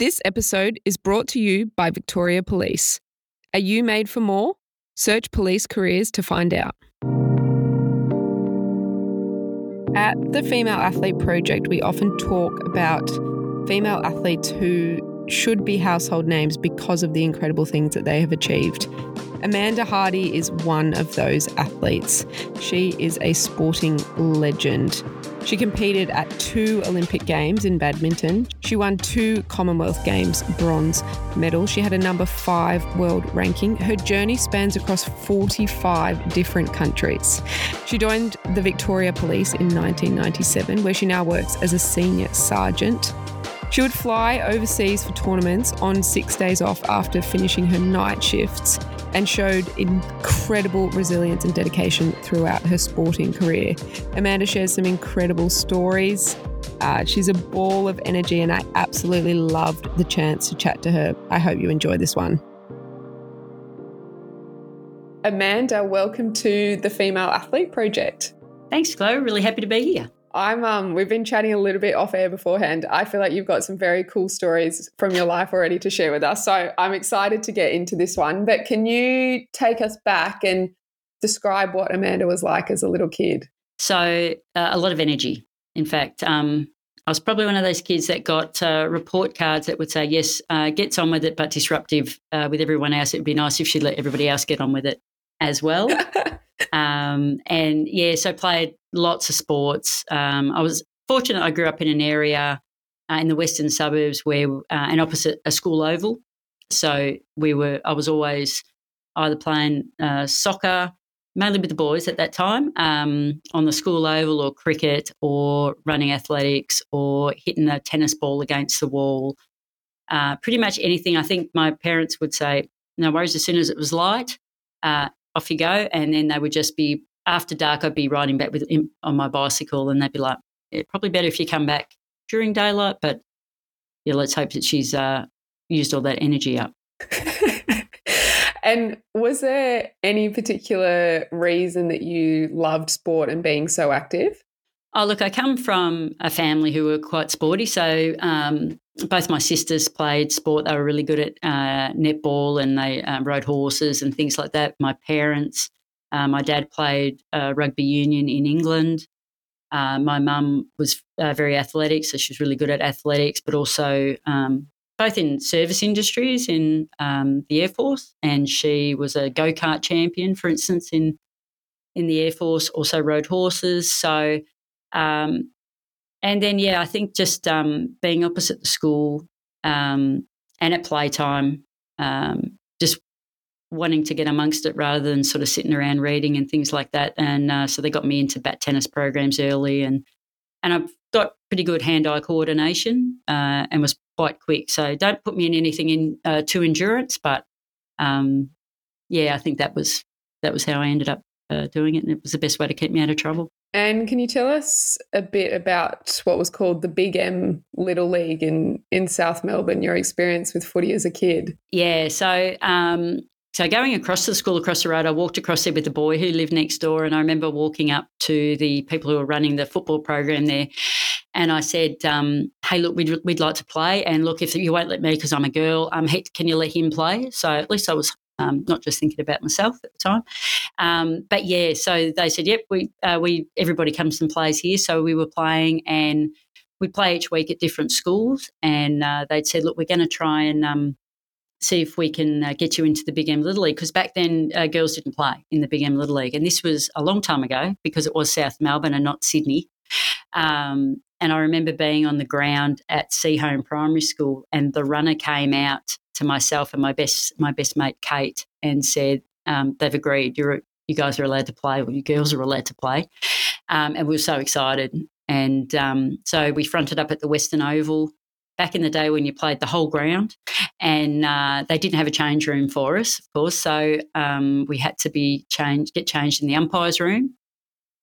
This episode is brought to you by Victoria Police. Are you made for more? Search police careers to find out. At the Female Athlete Project, we often talk about female athletes who should be household names because of the incredible things that they have achieved. Amanda Hardy is one of those athletes. She is a sporting legend. She competed at two Olympic Games in badminton. She won two Commonwealth Games bronze medals. She had a number five world ranking. Her journey spans across 45 different countries. She joined the Victoria Police in 1997, where she now works as a senior sergeant. She would fly overseas for tournaments on six days off after finishing her night shifts and showed incredible resilience and dedication throughout her sporting career. Amanda shares some incredible stories. Uh, she's a ball of energy, and I absolutely loved the chance to chat to her. I hope you enjoy this one. Amanda, welcome to the Female Athlete Project. Thanks, Chloe. Really happy to be here. I'm um we've been chatting a little bit off air beforehand. I feel like you've got some very cool stories from your life already to share with us. So I'm excited to get into this one. But can you take us back and describe what Amanda was like as a little kid? So uh, a lot of energy. In fact, um, I was probably one of those kids that got uh, report cards that would say, "Yes, uh, gets on with it, but disruptive uh, with everyone else." It'd be nice if she'd let everybody else get on with it as well. um, and yeah, so played lots of sports. Um, I was fortunate I grew up in an area uh, in the western suburbs where, uh, and opposite a school oval. So we were, I was always either playing uh, soccer, mainly with the boys at that time, um, on the school oval or cricket or running athletics or hitting a tennis ball against the wall. Uh, pretty much anything. I think my parents would say, no worries, as soon as it was light, uh, off you go. And then they would just be after dark, I'd be riding back with on my bicycle, and they'd be like, yeah, "Probably better if you come back during daylight." But yeah, let's hope that she's uh, used all that energy up. and was there any particular reason that you loved sport and being so active? Oh, look, I come from a family who were quite sporty. So um, both my sisters played sport. They were really good at uh, netball and they um, rode horses and things like that. My parents uh, my dad played uh, rugby union in England. Uh, my mum was uh, very athletic, so she was really good at athletics, but also um, both in service industries in um, the Air Force, and she was a go kart champion, for instance, in in the Air Force. Also rode horses. So, um, and then yeah, I think just um, being opposite the school um, and at playtime, um, just wanting to get amongst it rather than sort of sitting around reading and things like that. And uh, so they got me into bat tennis programs early, and and I've got pretty good hand-eye coordination uh, and was quite quick. So don't put me in anything in uh, too endurance, but um, yeah, I think that was that was how I ended up uh, doing it, and it was the best way to keep me out of trouble. And can you tell us a bit about what was called the Big M Little League in, in South Melbourne, your experience with footy as a kid? Yeah, so um, so going across to the school across the road, I walked across there with the boy who lived next door, and I remember walking up to the people who were running the football program there, and I said, um, "Hey, look, we'd, we'd like to play, and look, if you won't let me because I'm a girl, um, can you let him play?" So at least I was um, not just thinking about myself at the time. Um, but yeah, so they said, "Yep, we uh, we everybody comes and plays here." So we were playing, and we play each week at different schools, and uh, they'd said, "Look, we're going to try and." Um, see if we can uh, get you into the Big M Little League because back then uh, girls didn't play in the Big M Little League, and this was a long time ago because it was South Melbourne and not Sydney. Um, and I remember being on the ground at Seaholme Primary School, and the runner came out to myself and my best my best mate Kate and said um, they've agreed you're you guys are allowed to play, or you girls are allowed to play, um, and we were so excited. And um, so we fronted up at the Western Oval back in the day when you played the whole ground, and uh, they didn't have a change room for us, of course. So um, we had to be changed, get changed in the umpires' room.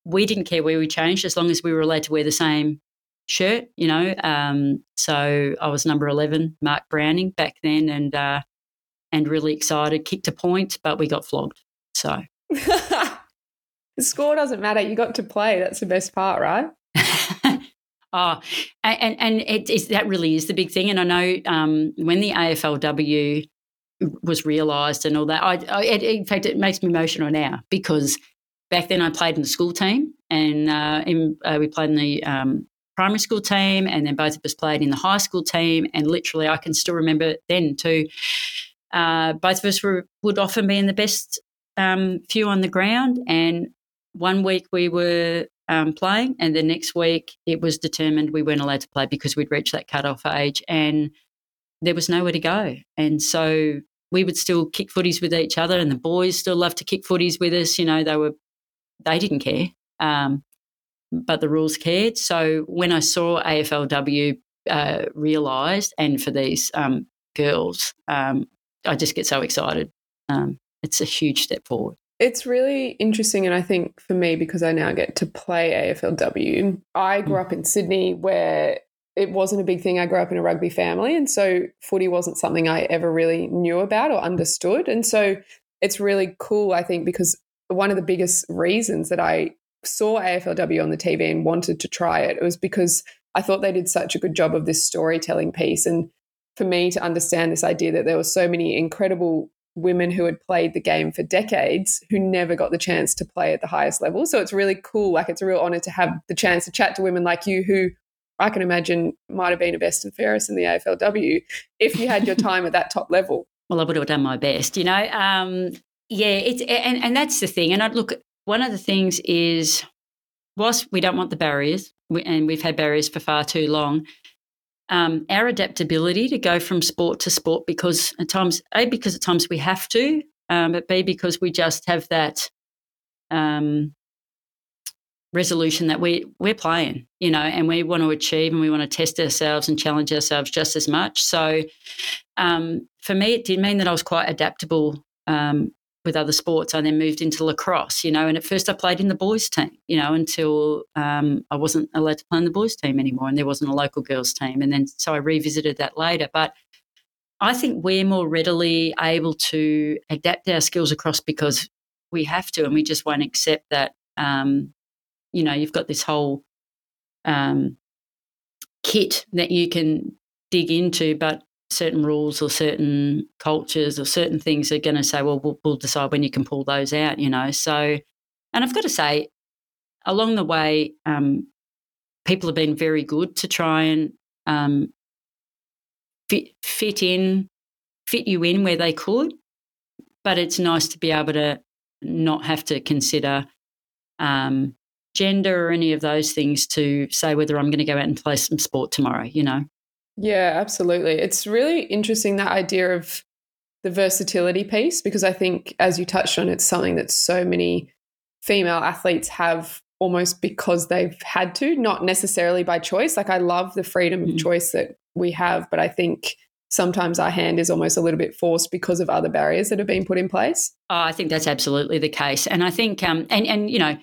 We didn't care where we changed as long as we were allowed to wear the same shirt, you know. Um, so I was number eleven, Mark Browning, back then, and uh, and really excited. Kicked a point, but we got flogged. So the score doesn't matter. You got to play. That's the best part, right? Oh, and and it is, that really is the big thing. And I know um, when the AFLW was realised and all that, I, I it, in fact, it makes me emotional now because back then I played in the school team and uh, in, uh, we played in the um, primary school team, and then both of us played in the high school team. And literally, I can still remember then too. Uh, both of us were, would often be in the best um, few on the ground, and one week we were um, playing, and the next week it was determined we weren't allowed to play because we'd reached that cut-off age, and there was nowhere to go. And so we would still kick footies with each other, and the boys still loved to kick footies with us. You know, they were they didn't care, um, but the rules cared. So when I saw AFLW uh, realised, and for these um, girls, um, I just get so excited. Um, it's a huge step forward. It's really interesting. And I think for me, because I now get to play AFLW, I grew mm. up in Sydney where it wasn't a big thing. I grew up in a rugby family. And so footy wasn't something I ever really knew about or understood. And so it's really cool, I think, because one of the biggest reasons that I saw AFLW on the TV and wanted to try it, it was because I thought they did such a good job of this storytelling piece. And for me to understand this idea that there were so many incredible women who had played the game for decades who never got the chance to play at the highest level. So it's really cool. Like it's a real honor to have the chance to chat to women like you who I can imagine might have been a best and fairest in the AFLW if you had your time at that top level. Well, I would have done my best, you know. Um, yeah, it's and, and that's the thing. And I look, one of the things is, whilst we don't want the barriers, and we've had barriers for far too long, um, our adaptability to go from sport to sport because at times, A, because at times we have to, um, but B, because we just have that um, resolution that we, we're playing, you know, and we want to achieve and we want to test ourselves and challenge ourselves just as much. So um, for me, it did mean that I was quite adaptable um, with other sports. I then moved into lacrosse, you know, and at first I played in the boys' team, you know, until um, I wasn't allowed to play in the boys' team anymore and there wasn't a local girls' team. And then so I revisited that later. But I think we're more readily able to adapt our skills across because we have to and we just won't accept that, um, you know, you've got this whole um, kit that you can dig into, but certain rules or certain cultures or certain things are going to say, well, well, we'll decide when you can pull those out, you know. So, and I've got to say, along the way, um, people have been very good to try and um, fit, fit in, fit you in where they could. But it's nice to be able to not have to consider um, gender or any of those things to say whether I'm going to go out and play some sport tomorrow, you know. Yeah, absolutely. It's really interesting that idea of the versatility piece because I think, as you touched on, it's something that so many female athletes have almost because they've had to, not necessarily by choice. Like, I love the freedom mm-hmm. of choice that we have, but I think sometimes our hand is almost a little bit forced because of other barriers that have been put in place. Oh, I think that's absolutely the case. And I think, um, and, and, you know,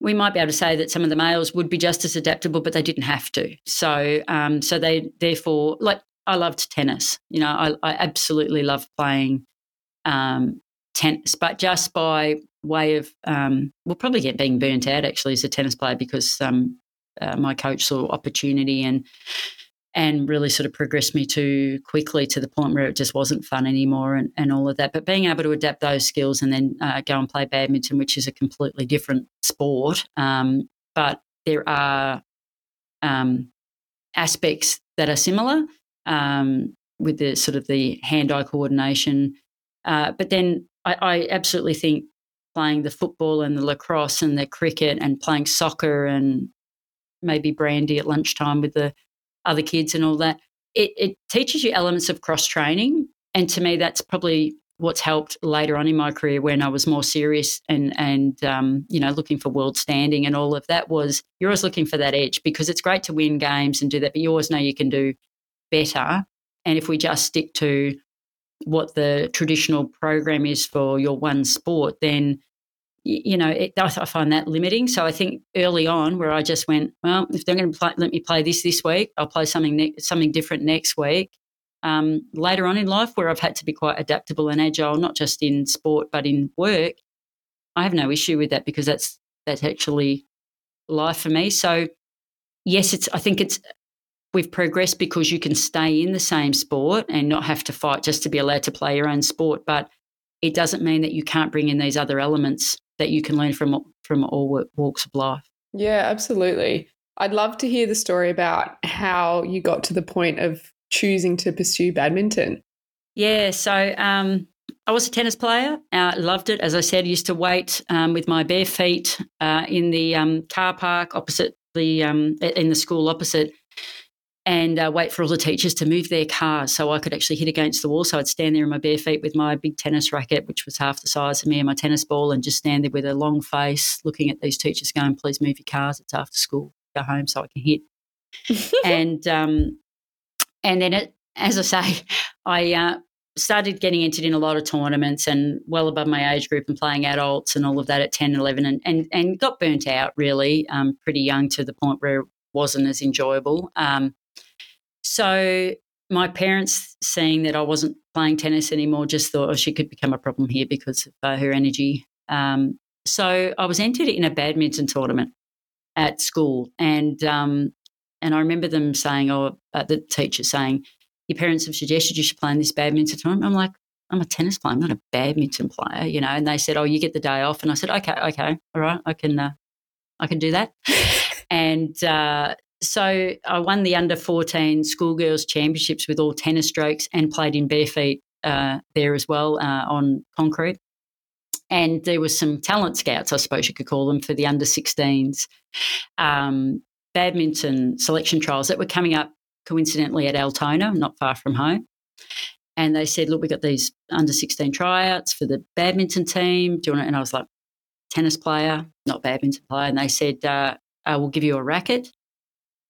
we might be able to say that some of the males would be just as adaptable, but they didn't have to. So, um, so they therefore like I loved tennis. You know, I, I absolutely loved playing um, tennis, but just by way of um, we'll probably get being burnt out actually as a tennis player because um, uh, my coach saw opportunity and and really sort of progressed me too quickly to the point where it just wasn't fun anymore and, and all of that. But being able to adapt those skills and then uh, go and play badminton, which is a completely different sport, um, but there are um, aspects that are similar um, with the sort of the hand-eye coordination. Uh, but then I, I absolutely think playing the football and the lacrosse and the cricket and playing soccer and maybe brandy at lunchtime with the other kids and all that. It, it teaches you elements of cross training. And to me, that's probably what's helped later on in my career when I was more serious and and um, you know looking for world standing and all of that was you're always looking for that edge because it's great to win games and do that, but you always know you can do better. And if we just stick to what the traditional program is for your one sport, then you know, it, I find that limiting. So I think early on, where I just went, well, if they're going to let me play this this week, I'll play something ne- something different next week. Um, later on in life, where I've had to be quite adaptable and agile, not just in sport but in work, I have no issue with that because that's that's actually life for me. So yes, it's. I think it's we've progressed because you can stay in the same sport and not have to fight just to be allowed to play your own sport. But it doesn't mean that you can't bring in these other elements that you can learn from from all walks of life. Yeah, absolutely. I'd love to hear the story about how you got to the point of choosing to pursue badminton. Yeah, so um, I was a tennis player. Uh, loved it. As I said, I used to wait um, with my bare feet uh, in the um, car park opposite the um, in the school opposite, and uh, wait for all the teachers to move their cars so I could actually hit against the wall. So I'd stand there in my bare feet with my big tennis racket, which was half the size of me, and my tennis ball, and just stand there with a long face, looking at these teachers, going, "Please move your cars. It's after school. Go home so I can hit." and um, and then it, as I say, I uh, started getting entered in a lot of tournaments and well above my age group and playing adults and all of that at 10, 11 and, and, and got burnt out really um, pretty young to the point where it wasn't as enjoyable. Um, so my parents, seeing that I wasn't playing tennis anymore, just thought, oh, she could become a problem here because of uh, her energy. Um, so I was entered in a badminton tournament at school, and um, and I remember them saying, oh, uh, the teacher saying, your parents have suggested you should play in this badminton tournament. I'm like, I'm a tennis player. I'm not a badminton player, you know. And they said, "Oh, you get the day off." And I said, "Okay, okay, all right, I can, uh, I can do that." and uh, so I won the under 14 schoolgirls championships with all tennis strokes and played in bare feet uh, there as well uh, on concrete. And there was some talent scouts, I suppose you could call them, for the under 16s um, badminton selection trials that were coming up coincidentally at Altona, not far from home. And they said, look, we've got these under 16 tryouts for the badminton team. Do you want? And I was like, tennis player, not badminton player. And they said, uh, I will give you a racket.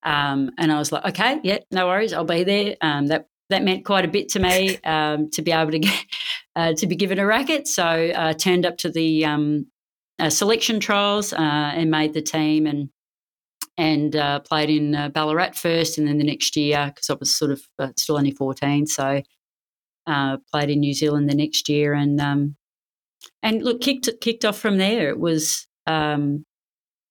Um, and I was like, okay, yeah, no worries, I'll be there. Um, that that meant quite a bit to me um, to be able to get uh, to be given a racket. So I uh, turned up to the um, uh, selection trials uh, and made the team and and uh, played in uh, Ballarat first, and then the next year because I was sort of uh, still only fourteen, so uh, played in New Zealand the next year, and um, and look kicked kicked off from there. It was um,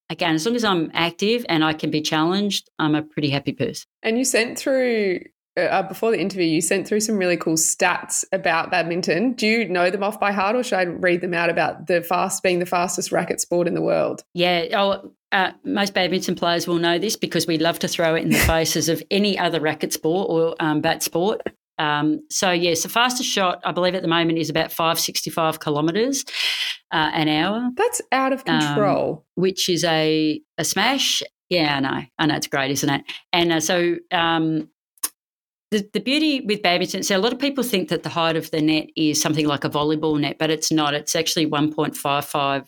again as long as I'm active and I can be challenged, I'm a pretty happy person. And you sent through uh, uh, before the interview, you sent through some really cool stats about badminton. Do you know them off by heart, or should I read them out about the fast being the fastest racket sport in the world? Yeah, oh, uh, most badminton players will know this because we love to throw it in the faces of any other racket sport or um, bat sport. Um, so yes, the fastest shot I believe at the moment is about five sixty five kilometres uh, an hour. That's out of um, control. Um, which is a a smash. Yeah, I know. I know it's great, isn't it? And uh, so um, the, the beauty with badminton, so a lot of people think that the height of the net is something like a volleyball net, but it's not. It's actually 1.55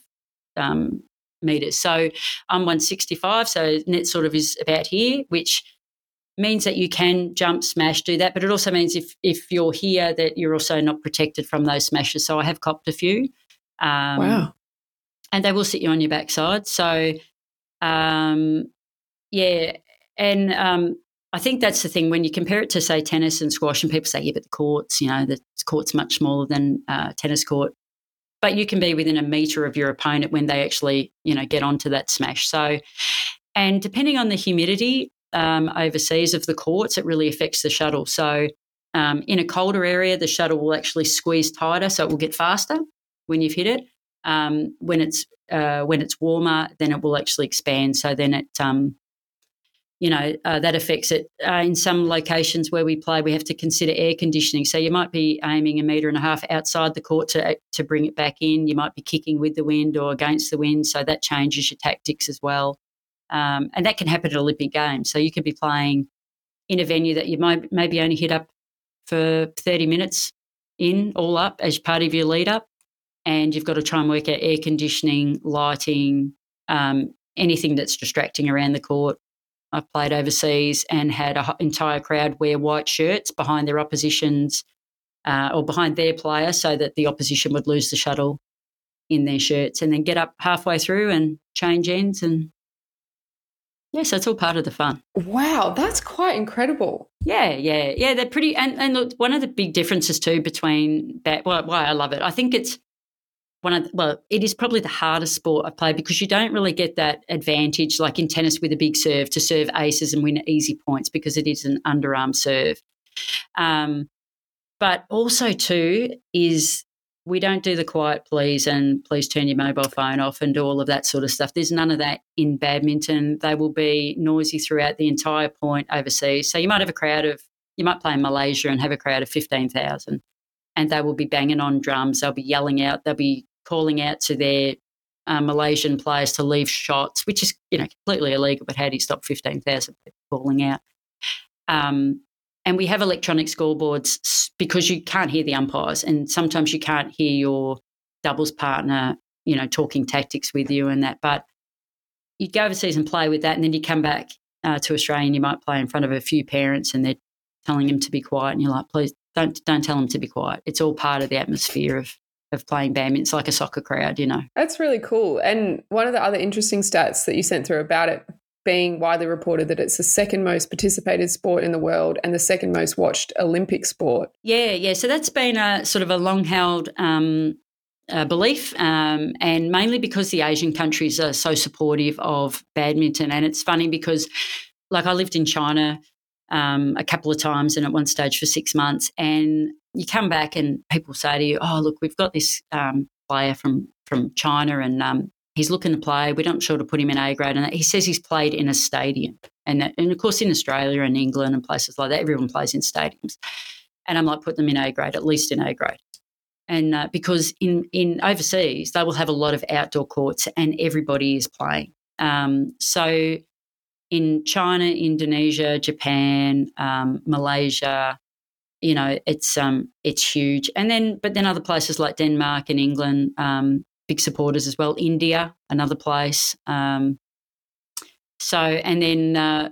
um, meters. So I'm 165, so net sort of is about here, which means that you can jump, smash, do that. But it also means if if you're here, that you're also not protected from those smashes. So I have copped a few. Um, wow. And they will sit you on your backside. So, um, yeah, and um, I think that's the thing when you compare it to say tennis and squash, and people say, yeah, but the courts, you know, the court's much smaller than uh, tennis court, but you can be within a meter of your opponent when they actually, you know, get onto that smash. So, and depending on the humidity um, overseas of the courts, it really affects the shuttle. So, um, in a colder area, the shuttle will actually squeeze tighter, so it will get faster when you've hit it. Um, when it's uh, when it's warmer, then it will actually expand. So then it um, you know, uh, that affects it. Uh, in some locations where we play, we have to consider air conditioning. So you might be aiming a metre and a half outside the court to, to bring it back in. You might be kicking with the wind or against the wind. So that changes your tactics as well. Um, and that can happen at Olympic Games. So you could be playing in a venue that you might maybe only hit up for 30 minutes in all up as part of your lead up. And you've got to try and work out air conditioning, lighting, um, anything that's distracting around the court I've played overseas and had an entire crowd wear white shirts behind their oppositions uh, or behind their player so that the opposition would lose the shuttle in their shirts and then get up halfway through and change ends and Yes, that's all part of the fun. Wow, that's quite incredible. Yeah, yeah, yeah. They're pretty, and and look, one of the big differences too between that. Well, why I love it, I think it's one of well, it is probably the hardest sport I've played because you don't really get that advantage like in tennis with a big serve to serve aces and win easy points because it is an underarm serve. Um, but also too is we don't do the quiet please and please turn your mobile phone off and do all of that sort of stuff. There's none of that in badminton. They will be noisy throughout the entire point overseas. So you might have a crowd of you might play in Malaysia and have a crowd of fifteen thousand and they will be banging on drums. They'll be yelling out. They'll be calling out to their uh, Malaysian players to leave shots, which is you know completely illegal. But how do you stop fifteen thousand people calling out? Um, and we have electronic scoreboards because you can't hear the umpires, and sometimes you can't hear your doubles partner, you know, talking tactics with you and that. But you go overseas and play with that, and then you come back uh, to Australia and you might play in front of a few parents, and they're telling them to be quiet, and you're like, please don't don't tell them to be quiet. It's all part of the atmosphere of of playing badminton. It's like a soccer crowd, you know. That's really cool. And one of the other interesting stats that you sent through about it being widely reported that it's the second most participated sport in the world and the second most watched Olympic sport. Yeah, yeah. So that's been a sort of a long held um, uh, belief, um, and mainly because the Asian countries are so supportive of badminton. And it's funny because, like, I lived in China um, a couple of times and at one stage for six months. And you come back and people say to you, "Oh, look, we've got this um, player from from China, and um, he's looking to play. We're not sure to put him in A grade." And he says he's played in a stadium, and that, and of course in Australia and England and places like that, everyone plays in stadiums. And I'm like, put them in A grade, at least in A grade. And uh, because in in overseas they will have a lot of outdoor courts, and everybody is playing. Um, so in China, Indonesia, Japan, um, Malaysia, you know, it's um, it's huge. And then, but then other places like Denmark and England, um, big supporters as well. India, another place. Um, so, and then, uh,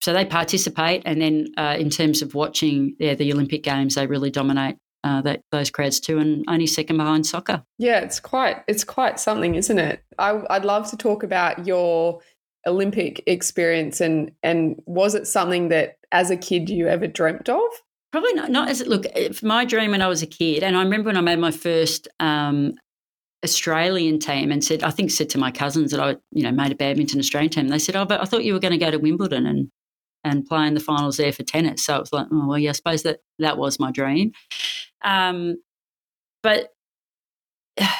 so they participate. And then, uh, in terms of watching yeah, the Olympic Games, they really dominate uh, that those crowds too, and only second behind soccer. Yeah, it's quite it's quite something, isn't it? I, I'd love to talk about your Olympic experience and and was it something that as a kid you ever dreamt of? Probably not. Not as look. My dream when I was a kid, and I remember when I made my first um, Australian team, and said I think said to my cousins that I you know made a badminton Australian team. They said, "Oh, but I thought you were going to go to Wimbledon and and play in the finals there for tennis." So it was like, "Oh well, yeah, I suppose that that was my dream." Um, but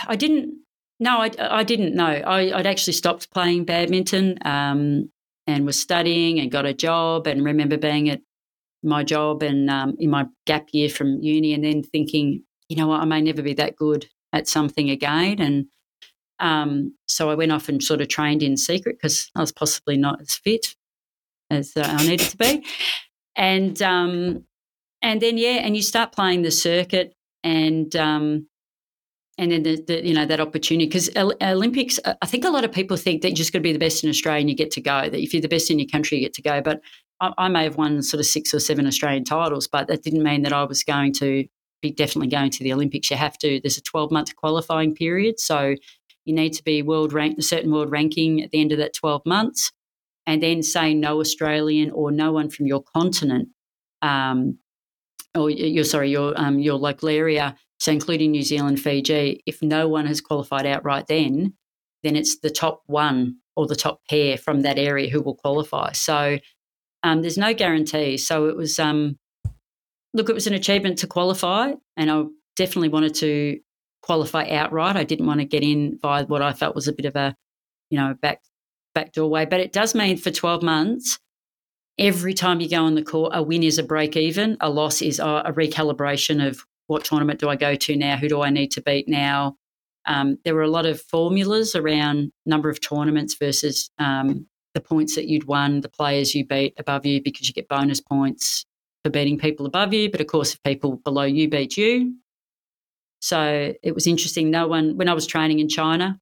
I didn't no, I, I didn't know. I, would actually stopped playing badminton um, and was studying and got a job and remember being at my job and um, in my gap year from uni and then thinking, you know what, I may never be that good at something again. And um, so I went off and sort of trained in secret because I was possibly not as fit as uh, I needed to be. And um, and then yeah, and you start playing the circuit and um, and then the, the, you know that opportunity because Olympics, I think a lot of people think that you're just going to be the best in Australia and you get to go. That if you're the best in your country, you get to go. But I, I, may have won sort of six or seven Australian titles, but that didn't mean that I was going to be definitely going to the Olympics. You have to. There's a 12 month qualifying period, so you need to be world ranked, a certain world ranking at the end of that 12 months, and then say no Australian or no one from your continent. Um, or your sorry, your um, your local area so including New Zealand, Fiji, if no one has qualified outright then, then it's the top one or the top pair from that area who will qualify. So um, there's no guarantee. So it was, um, look, it was an achievement to qualify, and I definitely wanted to qualify outright. I didn't want to get in via what I felt was a bit of a, you know, back back doorway. But it does mean for 12 months, every time you go on the court, a win is a break even, a loss is a, a recalibration of what tournament do I go to now? Who do I need to beat now? Um, there were a lot of formulas around number of tournaments versus um, the points that you'd won, the players you beat above you, because you get bonus points for beating people above you. But of course, if people below you beat you, so it was interesting. No one, when I was training in China,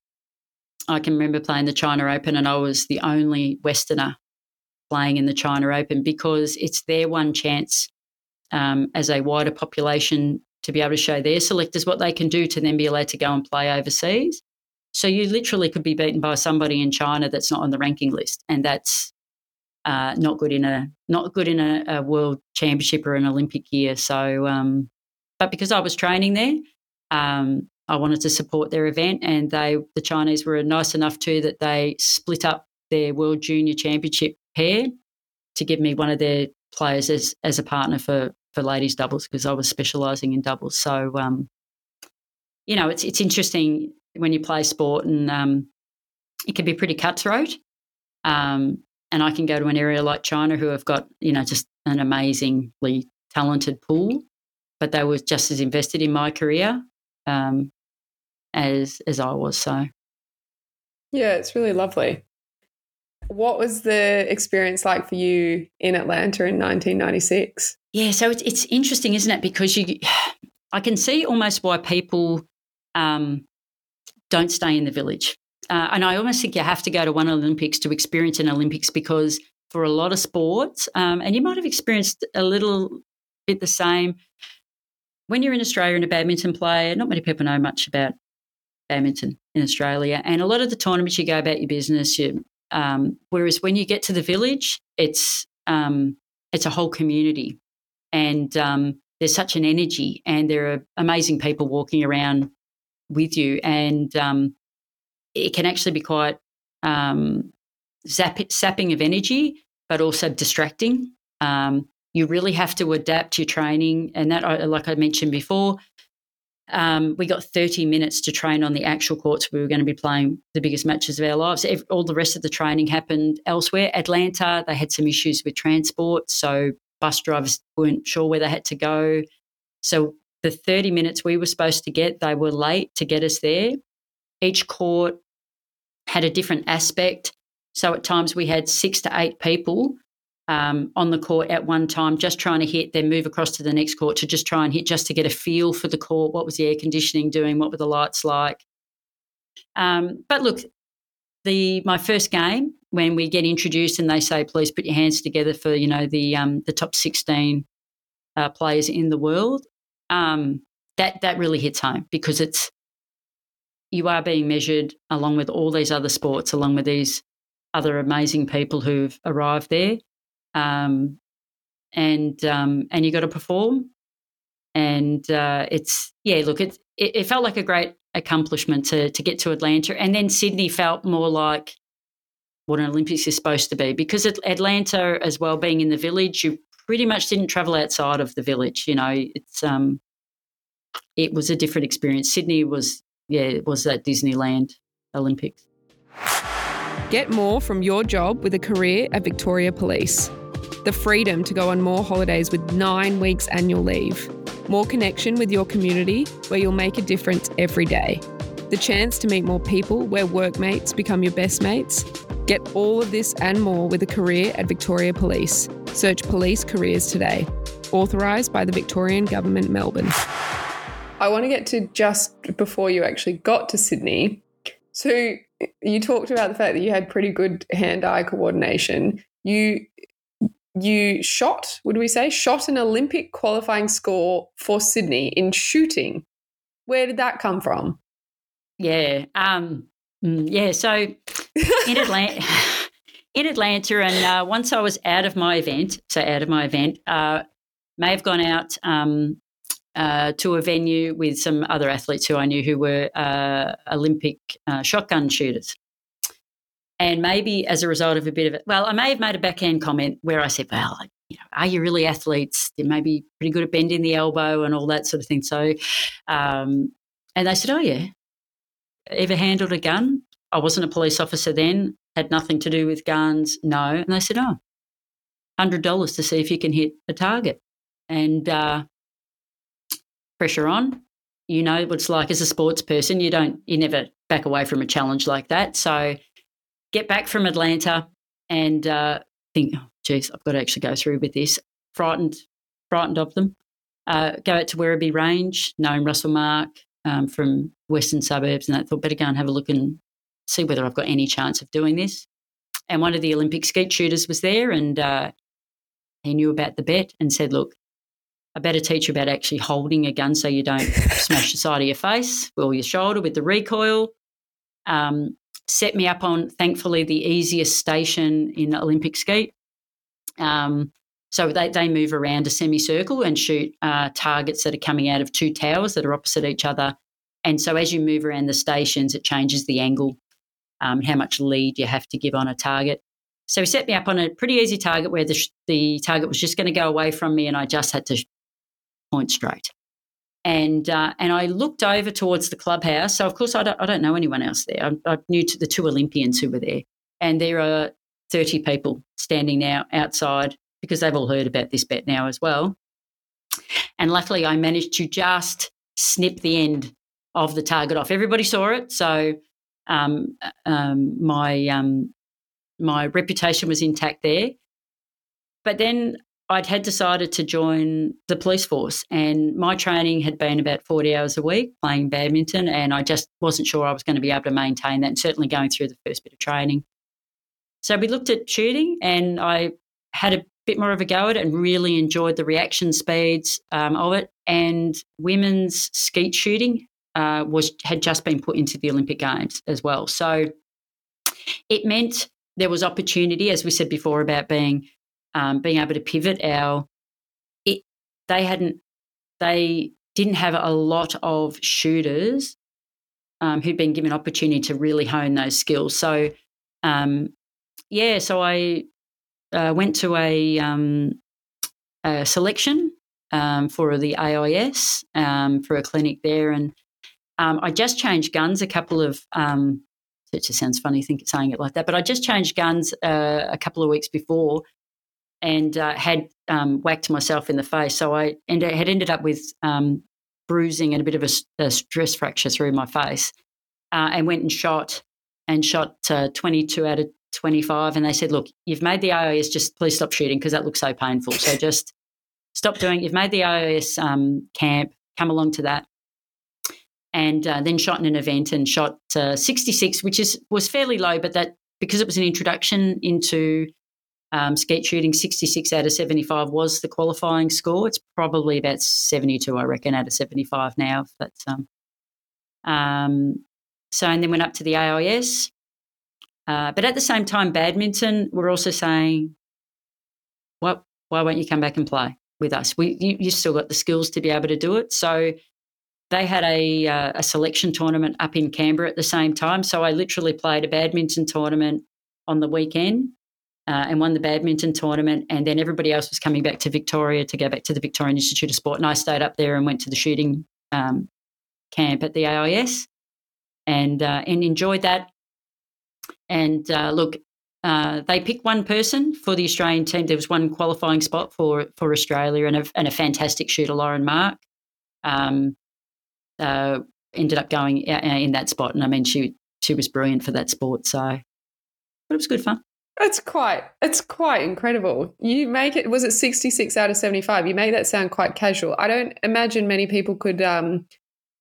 I can remember playing the China Open, and I was the only Westerner playing in the China Open because it's their one chance um, as a wider population to be able to show their selectors what they can do to then be allowed to go and play overseas. So you literally could be beaten by somebody in China that's not on the ranking list, and that's uh, not good in a not good in a, a, world championship or an Olympic year. So, um, but because I was training there, um, I wanted to support their event, and they the Chinese were nice enough too that they split up their World Junior Championship pair to give me one of their players as as a partner for for ladies doubles because I was specialising in doubles. So um, you know, it's it's interesting when you play sport and um, it can be pretty cutthroat. Um, and I can go to an area like China who have got you know just an amazingly talented pool, but they were just as invested in my career um, as as I was. So yeah, it's really lovely. What was the experience like for you in Atlanta in 1996? Yeah, so it's it's interesting, isn't it? Because you, I can see almost why people um, don't stay in the village, uh, and I almost think you have to go to one Olympics to experience an Olympics because for a lot of sports, um, and you might have experienced a little bit the same when you're in Australia and a badminton player. Not many people know much about badminton in Australia, and a lot of the tournaments you go about your business. You, um, whereas when you get to the village, it's um, it's a whole community, and um, there's such an energy, and there are amazing people walking around with you, and um, it can actually be quite um, zap, sapping of energy, but also distracting. Um, you really have to adapt your training, and that, like I mentioned before, um, we got 30 minutes to train on the actual courts. We were going to be playing the biggest matches of our lives. All the rest of the training happened elsewhere. Atlanta, they had some issues with transport, so bus drivers weren't sure where they had to go. So the 30 minutes we were supposed to get, they were late to get us there. Each court had a different aspect. So at times we had six to eight people um, on the court at one time, just trying to hit, then move across to the next court to just try and hit, just to get a feel for the court. What was the air conditioning doing? What were the lights like? Um, but look, the my first game when we get introduced and they say, "Please put your hands together for you know the um, the top sixteen uh, players in the world," um, that that really hits home because it's you are being measured along with all these other sports, along with these other amazing people who've arrived there, um, and um, and you got to perform. And uh, it's yeah, look, it, it, it felt like a great accomplishment to to get to Atlanta, and then Sydney felt more like what an Olympics is supposed to be because Atlanta, as well, being in the village, you pretty much didn't travel outside of the village. You know, it's um, it was a different experience. Sydney was yeah, it was that Disneyland Olympics. Get more from your job with a career at Victoria Police. The freedom to go on more holidays with nine weeks annual leave. More connection with your community where you'll make a difference every day. The chance to meet more people where workmates become your best mates. Get all of this and more with a career at Victoria Police. Search Police Careers today. Authorised by the Victorian Government, Melbourne. I want to get to just before you actually got to Sydney. So you talked about the fact that you had pretty good hand-eye coordination. You you shot, would we say, shot an Olympic qualifying score for Sydney in shooting. Where did that come from? Yeah, um, mm, yeah. So in Atlanta, in Atlanta, and uh, once I was out of my event, so out of my event, uh, may have gone out um, uh, to a venue with some other athletes who I knew who were uh, Olympic uh, shotgun shooters. And maybe as a result of a bit of it, well, I may have made a backhand comment where I said, well, you know, are you really athletes? They may be pretty good at bending the elbow and all that sort of thing. So, um, and they said, oh, yeah. Ever handled a gun? I wasn't a police officer then, had nothing to do with guns. No. And they said, oh, $100 to see if you can hit a target. And uh, pressure on. You know what it's like as a sports person. You don't, you never back away from a challenge like that. So get back from Atlanta and uh, think, oh, geez, I've got to actually go through with this. Frightened, frightened of them. Uh, go out to Werribee Range, knowing Russell Mark um, from western suburbs, and I thought better go and have a look and see whether I've got any chance of doing this. And one of the Olympic skeet shooters was there, and uh, he knew about the bet and said, "Look, a better teach you about actually holding a gun so you don't smash the side of your face or your shoulder with the recoil. Um, set me up on, thankfully, the easiest station in the Olympic skeet. Um, so they, they move around a semicircle and shoot uh, targets that are coming out of two towers that are opposite each other And so as you move around the stations, it changes the angle, um, how much lead you have to give on a target. So he set me up on a pretty easy target where the, the target was just going to go away from me and I just had to point straight. And uh, and I looked over towards the clubhouse. So of course I don't, I don't know anyone else there. I, I knew the two Olympians who were there, and there are thirty people standing now outside because they've all heard about this bet now as well. And luckily, I managed to just snip the end of the target off. Everybody saw it, so um, um, my um, my reputation was intact there. But then I'd had decided to join the police force, and my training had been about 40 hours a week playing badminton, and I just wasn't sure I was going to be able to maintain that, and certainly going through the first bit of training. So we looked at shooting, and I had a bit more of a go at it and really enjoyed the reaction speeds um, of it. And women's skeet shooting uh, was had just been put into the Olympic Games as well. So it meant there was opportunity, as we said before, about being um, being able to pivot our. It, they hadn't. They didn't have a lot of shooters um, who'd been given opportunity to really hone those skills. So, um, yeah, so I uh, went to a, um, a selection um, for the AIS um, for a clinic there, and um, I just changed guns a couple of it just sounds funny think, saying it like that. But I just changed guns uh, a couple of weeks before and uh, had um, whacked myself in the face. So I and had ended up with um, bruising and a bit of a, a, stress fracture through my face uh, and went and shot and shot uh, 22 out of 25. And they said, look, you've made the AIS, just please stop shooting because that looks so painful. So just stop doing You've made the AIS um, camp, come along to that and uh, then shot in an event and shot uh, 66, which is was fairly low, but that because it was an introduction into um, skeet shooting, 66 out of 75 was the qualifying score. It's probably about 72, I reckon, out of 75 now. That's um, um, so, and then went up to the AIS. Uh, but at the same time, badminton, we're also saying, what? Why won't you come back and play with us? We, you, you still got the skills to be able to do it. So they had a, uh, a selection tournament up in Canberra at the same time. So I literally played a badminton tournament on the weekend uh, and won the badminton tournament. And then everybody else was coming back to Victoria to go back to the Victorian Institute of Sport. And I stayed up there and went to the shooting um, camp at the AIS and, uh, and enjoyed that. And uh, look, uh, they picked one person for the Australian team. There was one qualifying spot for for Australia, and a, and a fantastic shooter, Lauryn Mark. Um, uh, ended up going in that spot. And I mean, she she was brilliant for that sport. So, but it was good fun. It's quite it's quite incredible. You make it was it 66 out of 75. You make that sound quite casual. I don't imagine many people could um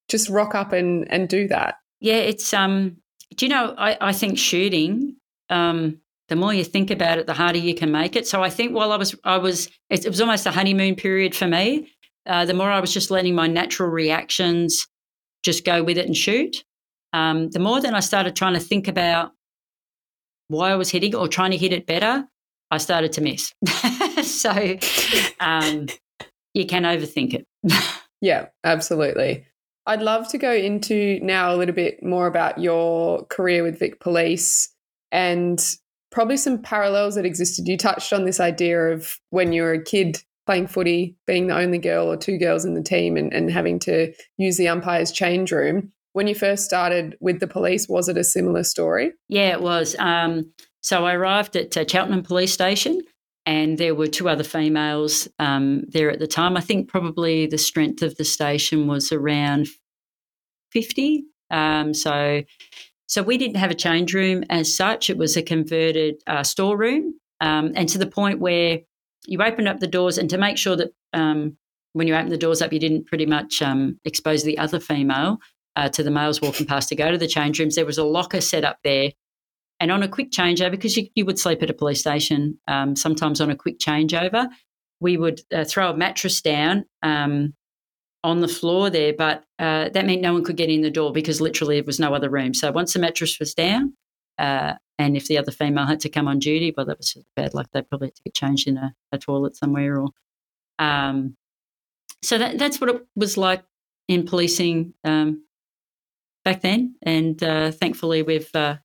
just rock up and and do that. Yeah, it's um do you know I I think shooting um the more you think about it the harder you can make it. So I think while I was I was it, was almost a honeymoon period for me. Uh, the more I was just letting my natural reactions just go with it and shoot. Um, the more then I started trying to think about why I was hitting or trying to hit it better, I started to miss. so um, you can overthink it. yeah, absolutely. I'd love to go into now a little bit more about your career with Vic Police and probably some parallels that existed. You touched on this idea of when you were a kid playing footy, being the only girl or two girls in the team, and, and having to use the umpire's change room. When you first started with the police, was it a similar story? Yeah, it was. Um, so I arrived at uh, Cheltenham Police Station, and there were two other females um, there at the time. I think probably the strength of the station was around 50. Um, so, so we didn't have a change room as such. It was a converted uh, storeroom, um, and to the point where you opened up the doors, and to make sure that um, when you opened the doors up, you didn't pretty much um, expose the other female uh, to the males walking past to go to the change rooms. There was a locker set up there. And on a quick changeover, because you, you would sleep at a police station, um, sometimes on a quick changeover, we would uh, throw a mattress down um, on the floor there, but uh, that meant no one could get in the door because literally there was no other room. So once the mattress was down, uh, and if the other female had to come on duty, well, that was just bad luck. They probably had to get changed in a, a toilet somewhere. Or um, so that, that's what it was like in policing um, back then, and uh, thankfully we've uh,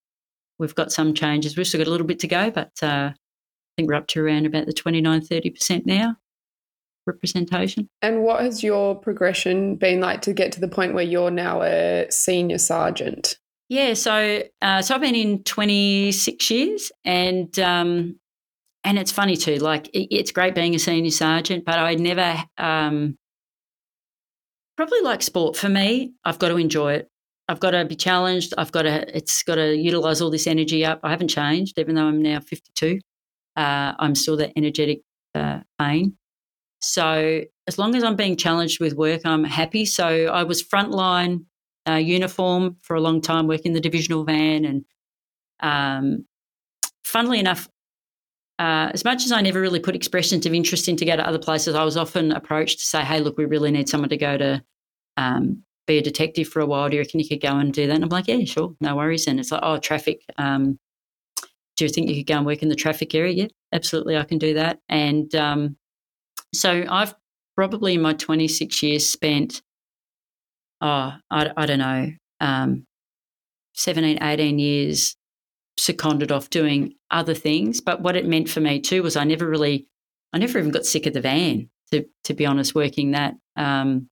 we've got some changes. We've still got a little bit to go, but uh, I think we're up to around about the 29, 30% now representation. And what has your progression been like to get to the point where you're now a senior sergeant? Yeah, so uh, so I've been in 26 years, and um, and it's funny too. Like it, it's great being a senior sergeant, but I never um, probably like sport. For me, I've got to enjoy it. I've got to be challenged. I've got to. It's got to utilize all this energy up. I haven't changed, even though I'm now 52. Uh, I'm still that energetic uh, pain. So as long as I'm being challenged with work, I'm happy. So I was frontline uh, uniform for a long time, working the divisional van, and um, funnily enough, uh, as much as I never really put expressions of interest in to go to other places, I was often approached to say, "Hey, look, we really need someone to go to um, be a detective for a while. Do you reckon you could go and do that?" And I'm like, "Yeah, sure, no worries." And it's like, "Oh, traffic. Um, do you think you could go and work in the traffic area?" Yeah, absolutely, I can do that. And um, so I've probably in my 26 years spent, oh, I, I don't know, um, 17, 18 years seconded off doing other things. But what it meant for me too was I never really, I never even got sick of the van, to, to be honest, working that. Um,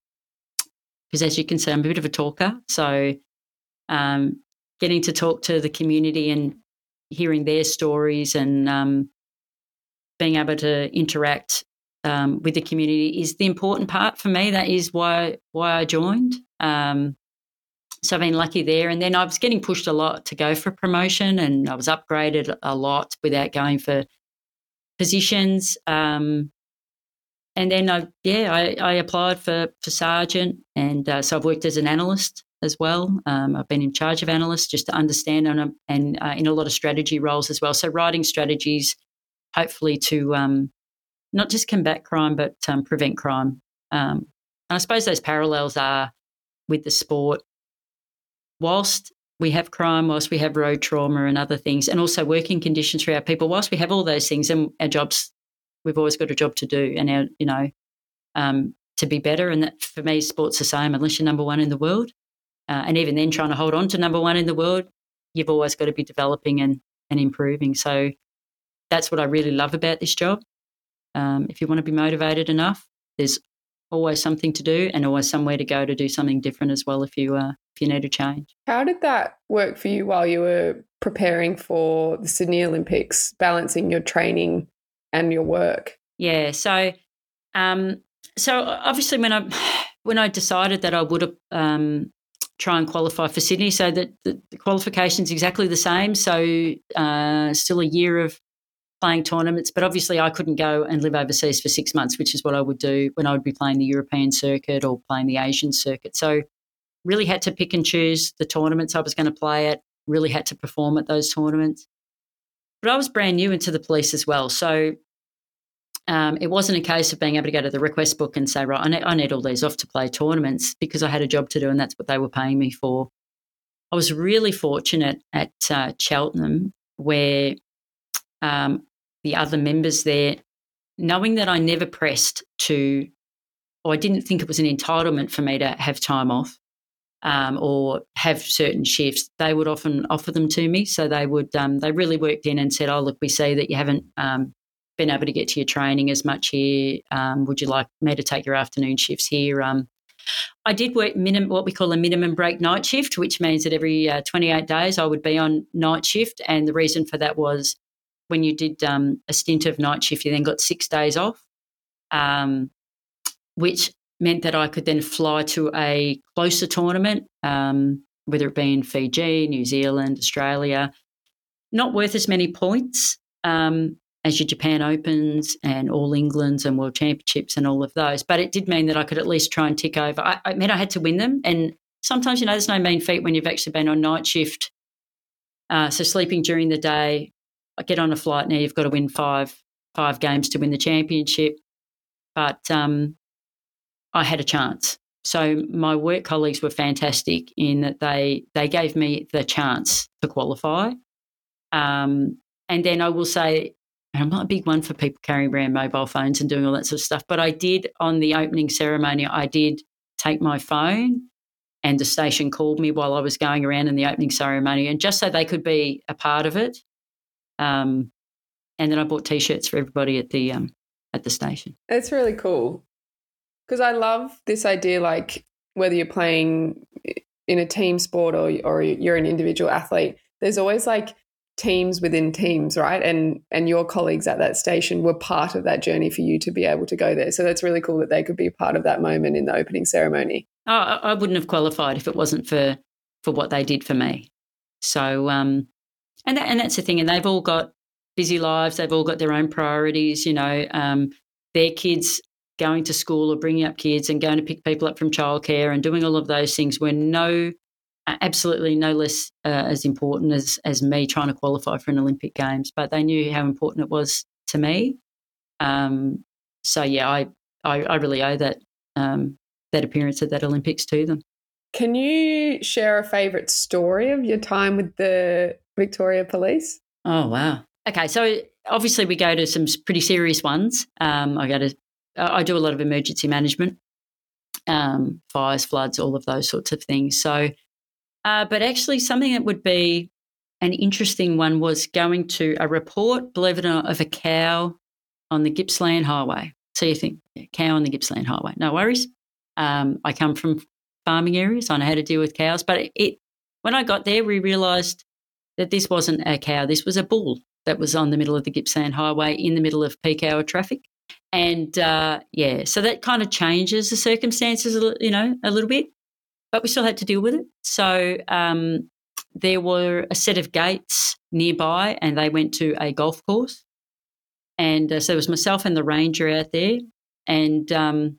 because as you can see, I'm a bit of a talker. So um, getting to talk to the community and hearing their stories and um, being able to interact um, with the community is the important part for me. That is why why I joined. Um, so I've been lucky there. And then I was getting pushed a lot to go for promotion, and I was upgraded a lot without going for positions. Um, and then I yeah I, I, applied for for sergeant, and uh, so I've worked as an analyst as well. Um, I've been in charge of analysts just to understand and, and uh, in a lot of strategy roles as well. So writing strategies, hopefully to um, not just combat crime, but um, prevent crime. Um, and I suppose those parallels are with the sport. Whilst we have crime, whilst we have road trauma and other things, and also working conditions for our people, whilst we have all those things and our jobs, we've always got a job to do and our, you know, um, to be better. And that for me, sport's the same, unless you're number one in the world. Uh, and even then, trying to hold on to number one in the world, you've always got to be developing and, and improving. So that's what I really love about this job. Um, if you want to be motivated enough, there's always something to do and always somewhere to go to do something different as well if you uh, if you need a change. How did that work for you while you were preparing for the Sydney Olympics, balancing your training and your work? Yeah, so um, so obviously when I when I decided that I would um, try and qualify for Sydney, so that the, the qualification's exactly the same. So uh, still a year of playing tournaments, but obviously I couldn't go and live overseas for six months, which is what I would do when I would be playing the European circuit or playing the Asian circuit. So really had to pick and choose the tournaments I was going to play at, really had to perform at those tournaments. But I was brand new into the police as well. So um, it wasn't a case of being able to go to the request book and say, right, I need, I need all these off to play tournaments because I had a job to do and that's what they were paying me for. I was really fortunate at uh, Cheltenham where um, the other members there, knowing that I never pressed to, or I didn't think it was an entitlement for me to have time off um, or have certain shifts, they would often offer them to me. So they would, um, they really worked in and said, "Oh, look, we see that you haven't." Um, been able to get to your training as much here. Um, would you like me to take your afternoon shifts here? Um, I did work what we call a minimum break night shift, which means that every uh, 28 days I would be on night shift. And the reason for that was when you did um, a stint of night shift, you then got six days off, which meant that I could then fly to a closer tournament, um, whether it be in Fiji, New Zealand, Australia. Not worth as many points um, as your Japan Opens and All Englands and World Championships and all of those, but it did mean that I could at least try and tick over. I, I mean, I had to win them, and sometimes you know there's no mean feat when you've actually been on night shift. Uh, so sleeping during the day, I get on a flight now. You've got to win five five games to win the championship, but um, I had a chance. So my work colleagues were fantastic in that they they gave me the chance to qualify. Um, and then I will say, I'm not a big one for people carrying around mobile phones and doing all that sort of stuff, but I did on the opening ceremony. I did take my phone and the station called me while I was going around in the opening ceremony, and just so they could be a part of it. Um, and then I bought T-shirts for everybody at the um, at the station. It's really cool because I love this idea. Like whether you're playing in a team sport or or you're an individual athlete, there's always like teams within teams, right? And and your colleagues at that station were part of that journey for you to be able to go there. So that's really cool that they could be part of that moment in the opening ceremony. Oh, I wouldn't have qualified if it wasn't for for what they did for me. So um, and that, and that's the thing. And they've all got busy lives. They've all got their own priorities. You know, um, their kids going to school or bringing up kids and going to pick people up from childcare and doing all of those things were no absolutely no less uh, as important as as me trying to qualify for an Olympic Games. But they knew how important it was to me. Um, so yeah, I, I, I really owe that um, that appearance at that Olympics to them. Can you share a favourite story of your time with the Victoria Police? Oh wow! Okay, so obviously we go to some pretty serious ones. Um, I go to I do a lot of emergency management, um, fires, floods, all of those sorts of things. So uh, but actually, something that would be an interesting one was going to a report, believe it or not, of a cow on the Gippsland Highway. So you think, cow on the Gippsland Highway. No worries. Um, I come from farming areas. I know how to deal with cows. But it, it when I got there, we realised that this wasn't a cow. This was a bull that was on the middle of the Gippsland Highway in the middle of peak hour traffic. And uh, yeah, so that kind of changes the circumstances, you know, a little bit but we still had to deal with it. So um, there were a set of gates nearby, and they went to a golf course. And uh, so it was myself and the ranger out there. And um,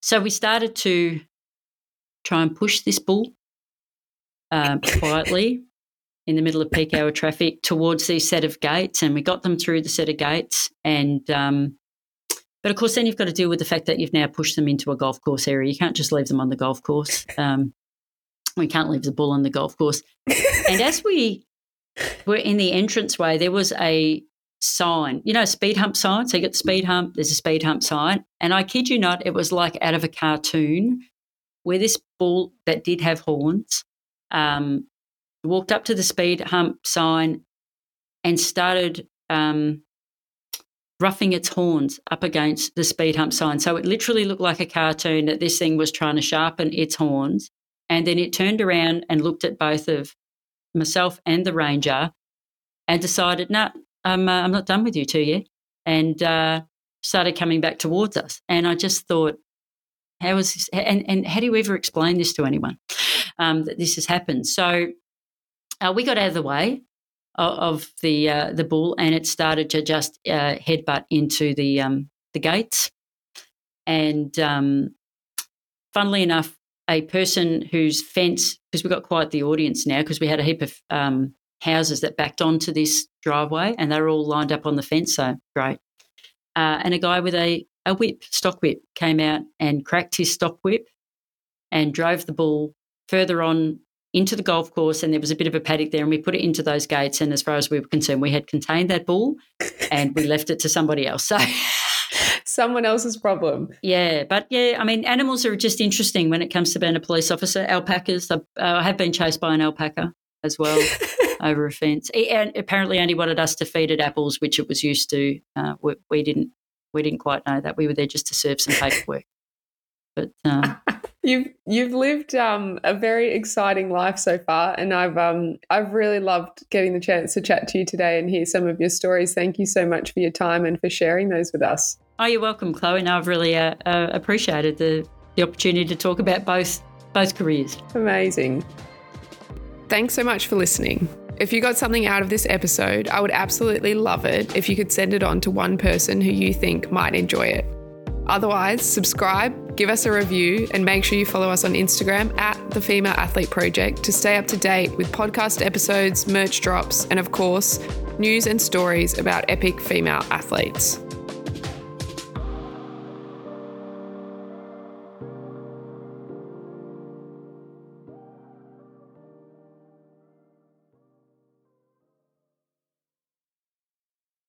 so we started to try and push this bull um, quietly in the middle of peak hour traffic towards these set of gates. And we got them through the set of gates. And um, but of course, then you've got to deal with the fact that you've now pushed them into a golf course area. You can't just leave them on the golf course. Um, we can't leave the bull on the golf course. and as we were in the entranceway, there was a sign, you know, speed hump sign. So you get the speed hump, there's a speed hump sign. And I kid you not, it was like out of a cartoon where this bull that did have horns um, walked up to the speed hump sign and started um, roughing its horns up against the speed hump sign. So it literally looked like a cartoon that this thing was trying to sharpen its horns. And then it turned around and looked at both of myself and the ranger and decided, no, nah, I'm, uh, I'm not done with you two yet. And uh, started coming back towards us. And I just thought, how is this? And, and how do you ever explain this to anyone um, that this has happened? So uh, we got out of the way of the uh, the bull, and it started to just uh, headbutt into the um, the gates. And um, funnily enough, a person whose fence, because we got quite the audience now, because we had a heap of um, houses that backed onto this driveway, and they were all lined up on the fence. So great. Uh, and a guy with a a whip, stock whip, came out and cracked his stock whip and drove the bull further on into the golf course and there was a bit of a paddock there and we put it into those gates and as far as we were concerned we had contained that bull and we left it to somebody else. So someone else's problem. Yeah but yeah i mean animals are just interesting when it comes to being a police officer. Alpacas uh, i have been chased by an alpaca as well over a fence. And apparently only wanted us to feed it apples which it was used to. Uh, we, we, didn't we didn't quite know that. We were there just to serve some paperwork. But uh, You've you've lived um, a very exciting life so far, and I've um, I've really loved getting the chance to chat to you today and hear some of your stories. Thank you so much for your time and for sharing those with us. Oh, you're welcome, Chloe. And I've really uh, uh, appreciated the the opportunity to talk about both both careers. Amazing. Thanks so much for listening. If you got something out of this episode, I would absolutely love it if you could send it on to one person who you think might enjoy it. Otherwise, subscribe, give us a review, and make sure you follow us on Instagram at the Female Athlete Project to stay up to date with podcast episodes, merch drops, and of course, news and stories about epic female athletes.